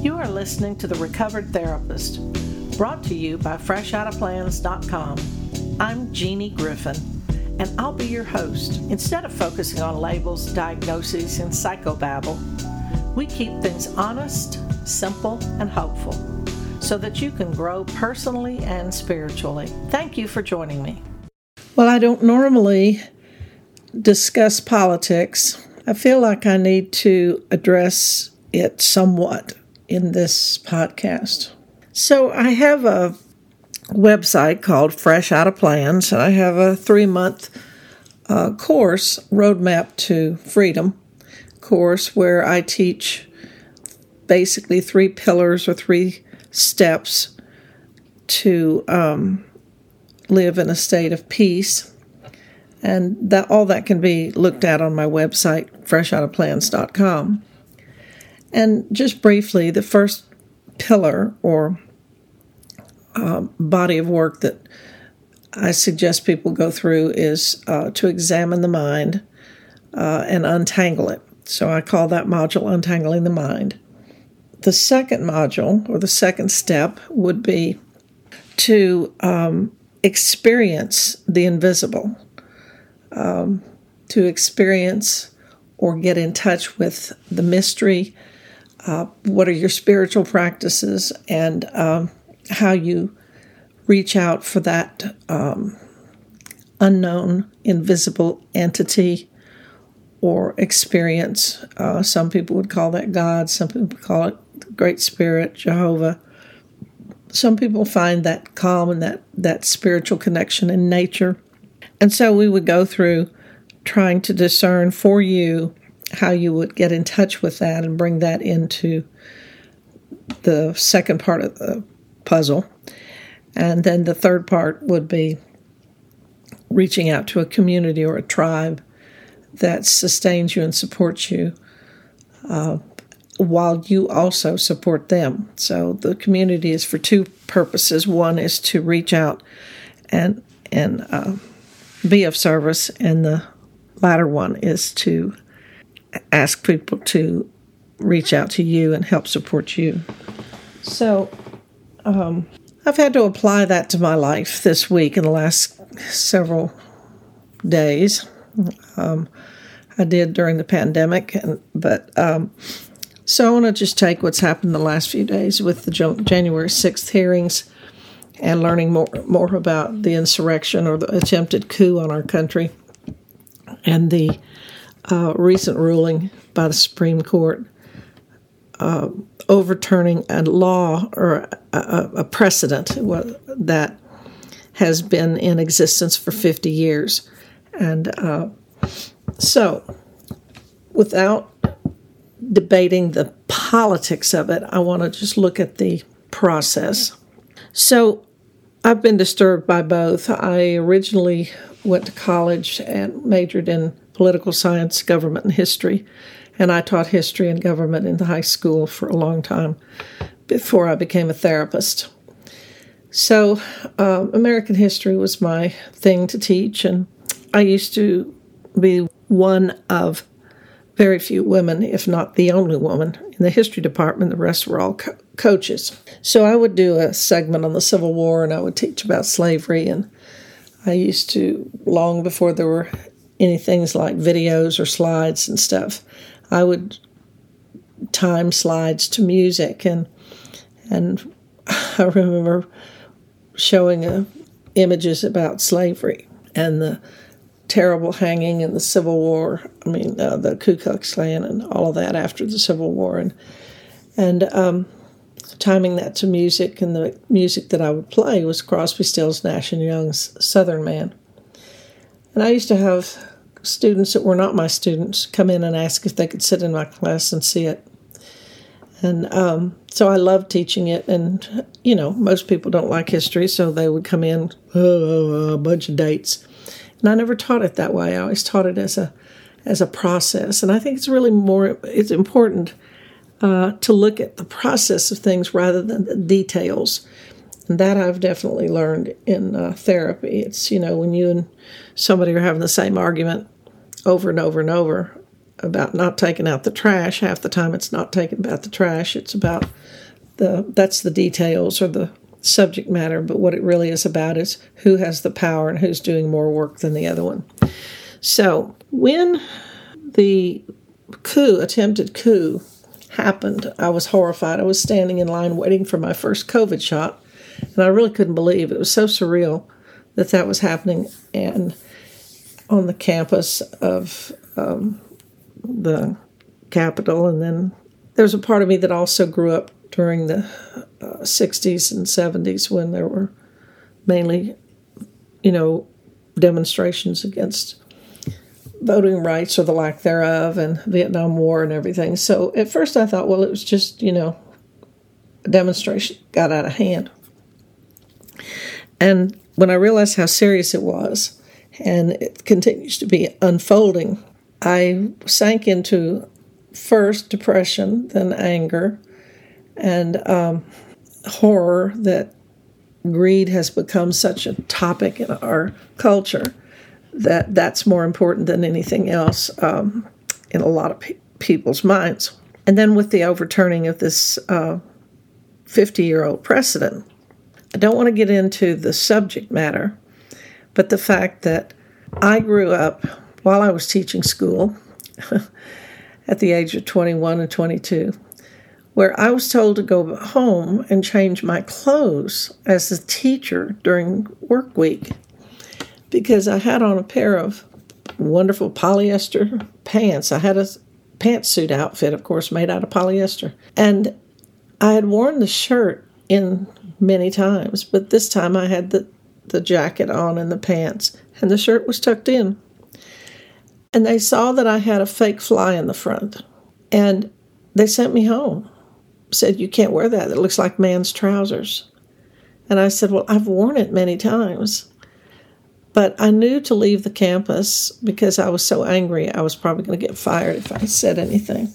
You are listening to The Recovered Therapist, brought to you by FreshOutOfPlans.com. I'm Jeanie Griffin, and I'll be your host. Instead of focusing on labels, diagnoses, and psychobabble, we keep things honest, simple, and hopeful so that you can grow personally and spiritually. Thank you for joining me. Well, I don't normally discuss politics. I feel like I need to address it somewhat in this podcast. So I have a website called Fresh Out of Plans, and I have a three month uh, course, Roadmap to Freedom course, where I teach basically three pillars or three steps to um, live in a state of peace. And that all that can be looked at on my website, freshoutofplans.com. And just briefly, the first pillar or uh, body of work that I suggest people go through is uh, to examine the mind uh, and untangle it. So I call that module Untangling the Mind. The second module, or the second step, would be to um, experience the invisible, um, to experience or get in touch with the mystery uh, what are your spiritual practices and um, how you reach out for that um, unknown, invisible entity or experience. Uh, some people would call that God, some people call it Great Spirit, Jehovah. Some people find that calm and that, that spiritual connection in nature. And so we would go through trying to discern for you how you would get in touch with that and bring that into the second part of the puzzle. And then the third part would be reaching out to a community or a tribe that sustains you and supports you uh, while you also support them. So the community is for two purposes. One is to reach out and and uh, be of service, and the latter one is to ask people to reach out to you and help support you. So, um, I've had to apply that to my life this week in the last several days. Um, I did during the pandemic, and but um, so I want to just take what's happened the last few days with the January sixth hearings and learning more more about the insurrection or the attempted coup on our country and the uh, recent ruling by the Supreme Court uh, overturning a law or a, a, precedent that has been in existence for 50 years. And uh, so, without debating the politics of it, I want to just look at the process. So, I've been disturbed by both. I originally went to college and majored in political science, government, and history. And I taught history and government in the high school for a long time before I became a therapist. So, uh, American history was my thing to teach, and I used to be one of very few women, if not the only woman, in the history department. The rest were all co- coaches. So, I would do a segment on the Civil War and I would teach about slavery. And I used to, long before there were any things like videos or slides and stuff. I would time slides to music and and I remember showing uh, images about slavery and the terrible hanging in the Civil War. I mean, uh, the Ku Klux Klan and all of that after the Civil War, and and um, timing that to music. And the music that I would play was Crosby, Stills, Nash and Young's "Southern Man." And I used to have students that were not my students come in and ask if they could sit in my class and see it. And um, so I loved teaching it. And, you know, most people don't like history, so they would come in, oh, a bunch of dates. And I never taught it that way. I always taught it as a as a process. And I think it's really more it's important uh, to look at the process of things rather than the details. And that I've definitely learned in uh, therapy. It's, you know, when you and somebody are having the same argument over and over and over, about not taking out the trash. Half the time, it's not taking about the trash. It's about the that's the details or the subject matter. But what it really is about is who has the power and who's doing more work than the other one. So when the coup, attempted coup, happened, I was horrified. I was standing in line waiting for my first COVID shot, and I really couldn't believe it. was so surreal that that was happening and on the campus of um, the Capitol. And then there's a part of me that also grew up during the uh, 60s and 70s when there were mainly, you know, demonstrations against voting rights or the lack thereof and Vietnam War and everything. So at first I thought, well, it was just, you know, a demonstration got out of hand. And when I realized how serious it was, and it continues to be unfolding, I sank into first depression, then anger, and um, horror that greed has become such a topic in our culture that that's more important than anything else um, in a lot of pe- people's minds. And then with the overturning of this 50 uh, year old precedent, I don't want to get into the subject matter, but the fact that I grew up while I was teaching school at the age of 21 and 22, where I was told to go home and change my clothes as a teacher during work week because I had on a pair of wonderful polyester pants. I had a pantsuit outfit, of course, made out of polyester. And I had worn the shirt in many times, but this time I had the, the jacket on and the pants, and the shirt was tucked in. And they saw that I had a fake fly in the front, and they sent me home. Said, You can't wear that. It looks like man's trousers. And I said, Well, I've worn it many times. But I knew to leave the campus because I was so angry I was probably going to get fired if I said anything.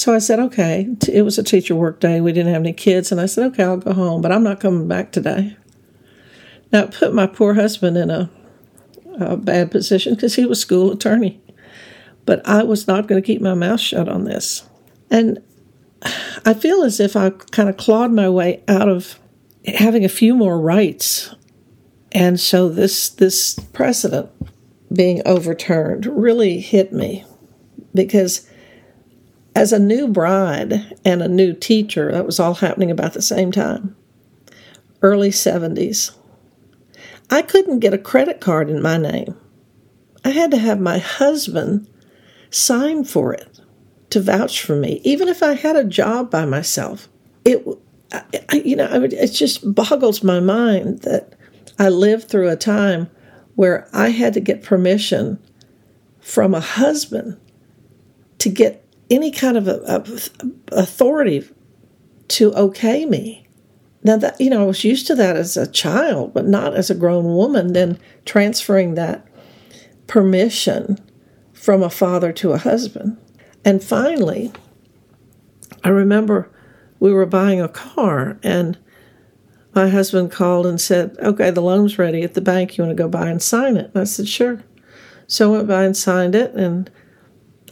So I said, okay. It was a teacher work day. We didn't have any kids. And I said, okay, I'll go home, but I'm not coming back today. Now, it put my poor husband in a, a bad position because he was school attorney. But I was not going to keep my mouth shut on this. And I feel as if I kind of clawed my way out of having a few more rights. And so this this precedent being overturned really hit me because as a new bride and a new teacher, that was all happening about the same time, early 70s, I couldn't get a credit card in my name. I had to have my husband sign for it to vouch for me, even if I had a job by myself. It, I, you know, it just boggles my mind that I lived through a time where I had to get permission from a husband to get any kind of a, a authority to okay me. Now that you know, I was used to that as a child, but not as a grown woman. Then transferring that permission from a father to a husband, and finally, I remember we were buying a car, and my husband called and said, "Okay, the loan's ready at the bank. You want to go by and sign it?" And I said, "Sure." So I went by and signed it, and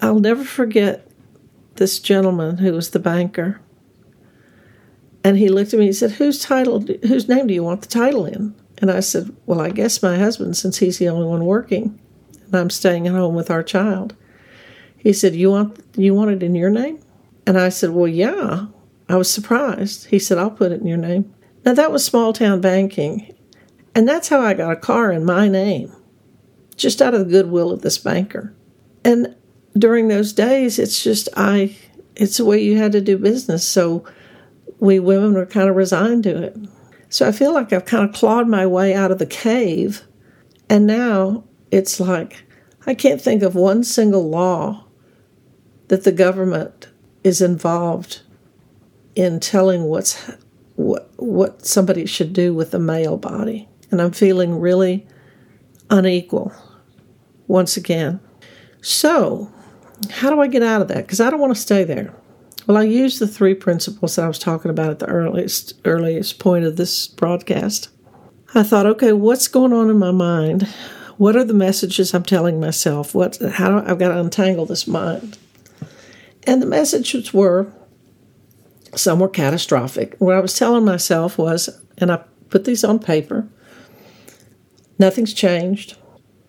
I'll never forget this gentleman who was the banker. And he looked at me and he said, Whose title whose name do you want the title in? And I said, Well, I guess my husband, since he's the only one working, and I'm staying at home with our child. He said, You want you want it in your name? And I said, Well, yeah. I was surprised. He said, I'll put it in your name. Now that was small town banking. And that's how I got a car in my name, just out of the goodwill of this banker. And during those days, it's just I. It's the way you had to do business. So we women were kind of resigned to it. So I feel like I've kind of clawed my way out of the cave, and now it's like I can't think of one single law that the government is involved in telling what's what what somebody should do with the male body. And I'm feeling really unequal once again. So, how do I get out of that? Because I don't want to stay there. Well, I used the three principles that I was talking about at the earliest earliest point of this broadcast. I thought, okay, what's going on in my mind? what are the messages I'm telling myself? What how do, I've got to untangle this mind. And the messages were some were catastrophic. What I was telling myself was, and I put these on paper, nothing's changed.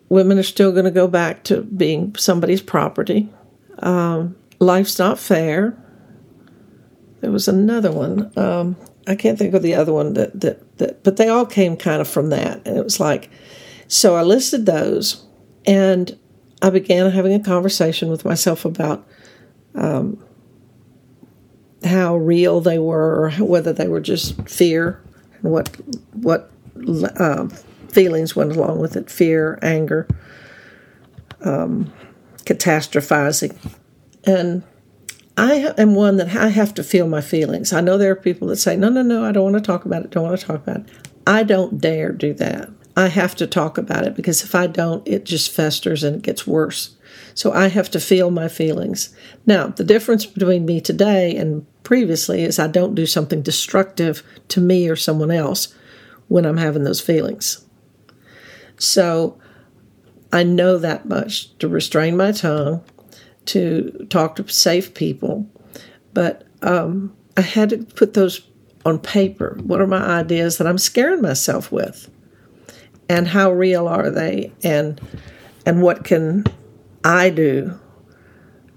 Women are still going to go back to being somebody's property. Um, life's not fair. There was another one. Um, I can't think of the other one that, that that but they all came kind of from that. And it was like so I listed those and I began having a conversation with myself about um, how real they were, or whether they were just fear, and what what uh, feelings went along with it: fear, anger, um, catastrophizing, and I am one that I have to feel my feelings. I know there are people that say, "No, no, no, I don't want to talk about it. Don't want to talk about it." I don't dare do that. I have to talk about it because if I don't, it just festers and it gets worse. So I have to feel my feelings. Now, the difference between me today and previously is I don't do something destructive to me or someone else when I'm having those feelings. So I know that much to restrain my tongue, to talk to safe people, but um, I had to put those on paper. What are my ideas that I'm scaring myself with? And how real are they? And and what can I do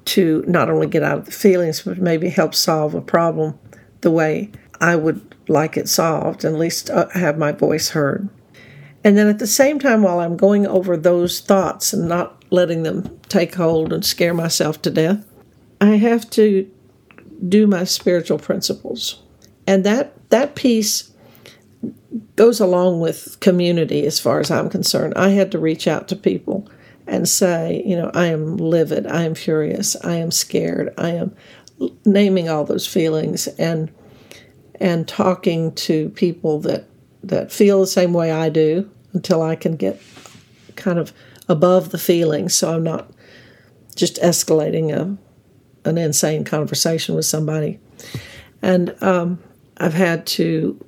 to not only get out of the feelings, but maybe help solve a problem the way I would like it solved, and at least uh, have my voice heard. And then at the same time, while I'm going over those thoughts and not letting them take hold and scare myself to death, I have to do my spiritual principles. And that, that piece goes along with community as far as I'm concerned. I had to reach out to people and say, you know, I am livid, I am furious, I am scared, I am naming all those feelings and and talking to people that that feel the same way I do until I can get kind of above the feelings so I'm not just escalating a an insane conversation with somebody. And um, I've had to,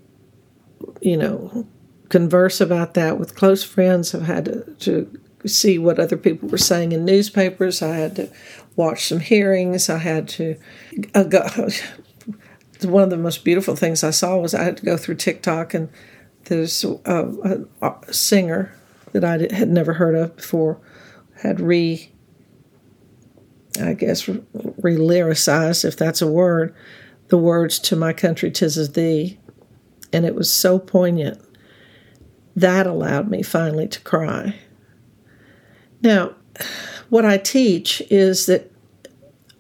you know, converse about that with close friends. I've had to, to see what other people were saying in newspapers. I had to watch some hearings. I had to. One of the most beautiful things I saw was I had to go through TikTok and there's a, uh, a, a singer that I had never heard of before had re, I guess, re lyricized, if that's a word, the words to My Country Tis of Thee. And it was so poignant. That allowed me finally to cry now, what I teach is that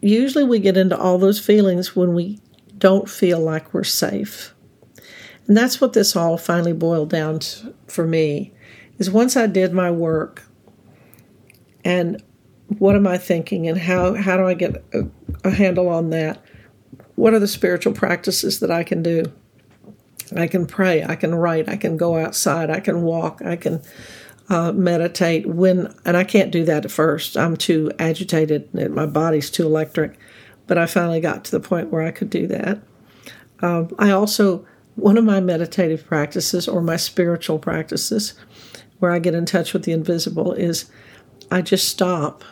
usually we get into all those feelings when we don't feel like we're safe. And that's what this all finally boiled down to for me is once I did my work and what am I thinking and how, how do I get a, a handle on that? What are the spiritual practices that I can do? I can pray, I can write, I can go outside, I can walk, I can uh, meditate when, and I can't do that at first. I'm too agitated, my body's too electric. But I finally got to the point where I could do that. Um, I also, one of my meditative practices or my spiritual practices, where I get in touch with the invisible, is I just stop,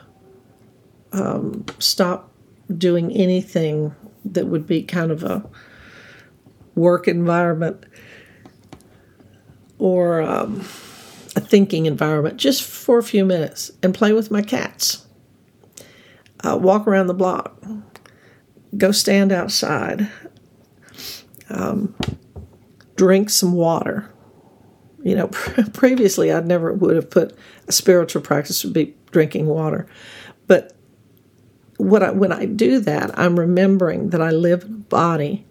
um, stop doing anything that would be kind of a work environment or um, a thinking environment just for a few minutes and play with my cats. Uh, walk around the block, go stand outside, um, drink some water. You know, previously I never would have put a spiritual practice would be drinking water, but what I, when I do that, I'm remembering that I live in a body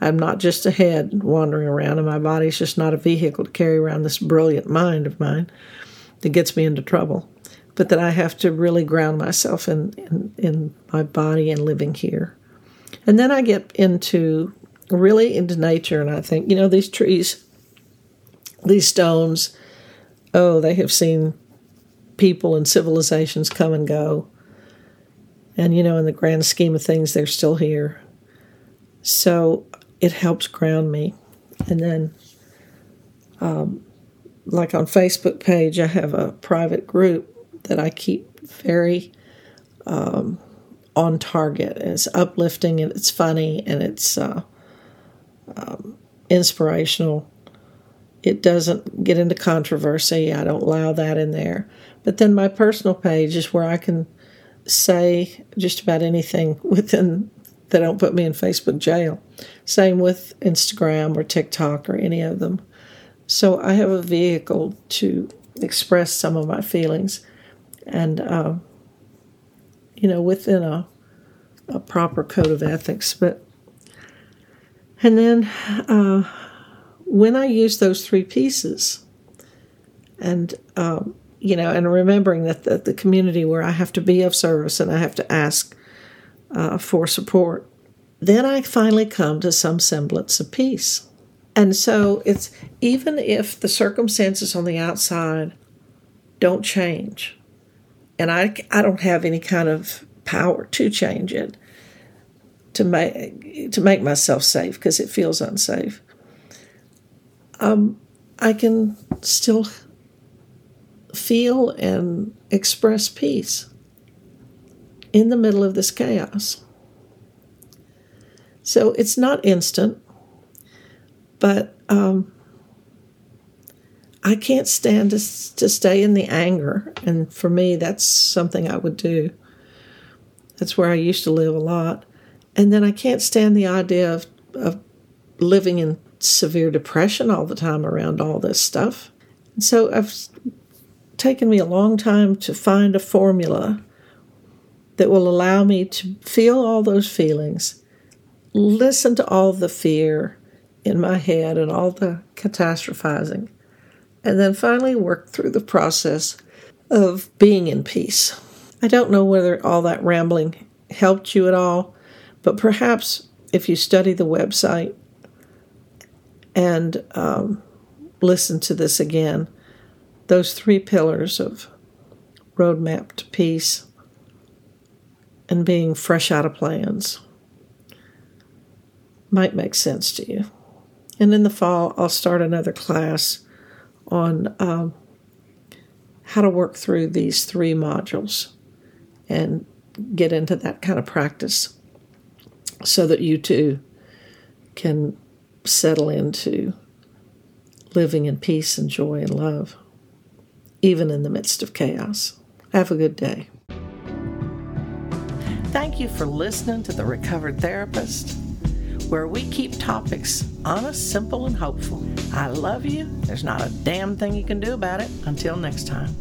I'm not just a head wandering around, and my body's just not a vehicle to carry around this brilliant mind of mine that gets me into trouble. But that I have to really ground myself in, in, in my body and living here. And then I get into really into nature, and I think, you know, these trees, these stones, oh, they have seen people and civilizations come and go. And, you know, in the grand scheme of things, they're still here. So it helps ground me. And then um, like on Facebook page, I have a private group that I keep very um, on target. It's uplifting and it's funny and it's uh, um, inspirational. It doesn't get into controversy. I don't allow that in there. But then my personal page is where I can say just about anything within that don't put me in Facebook jail. Same with Instagram or TikTok or any of them. So I have a vehicle to express some of my feelings, and uh, you know, within a a proper code of ethics. But and then uh, when I use those three pieces, and um, you know, and remembering that the, community where I have to be of service and I have to ask uh, for support, then I finally come to some semblance of peace. And so it's even if the circumstances on the outside don't change, and I, I don't have any kind of power to change it, to make to make myself safe because it feels unsafe. Um, I can still feel and express peace in the middle of this chaos. So it's not instant, but um, I can't stand to, to stay in the anger. And for me, that's something I would do. That's where I used to live a lot. And then I can't stand the idea of, of living in severe depression all the time around all this stuff. And so I've taken me a long time to find a formula that will allow me to feel all those feelings, listen to all the fear in my head and all the catastrophizing, and then finally work through the process of being in peace. I don't know whether all that rambling helped you at all, but perhaps if you study the website and um, listen to this again, those three pillars of roadmap to peace and being fresh out of plans might make sense to you. And in the fall, I'll start another class on um, how to work through these three modules and get into that kind of practice so that you too can settle into living in peace and joy and love even in the midst of chaos. Have a good day. Thank you for listening to The Recovered Therapist, where we keep topics honest, simple, and hopeful. I love you. There's not a damn thing you can do about it. Until next time.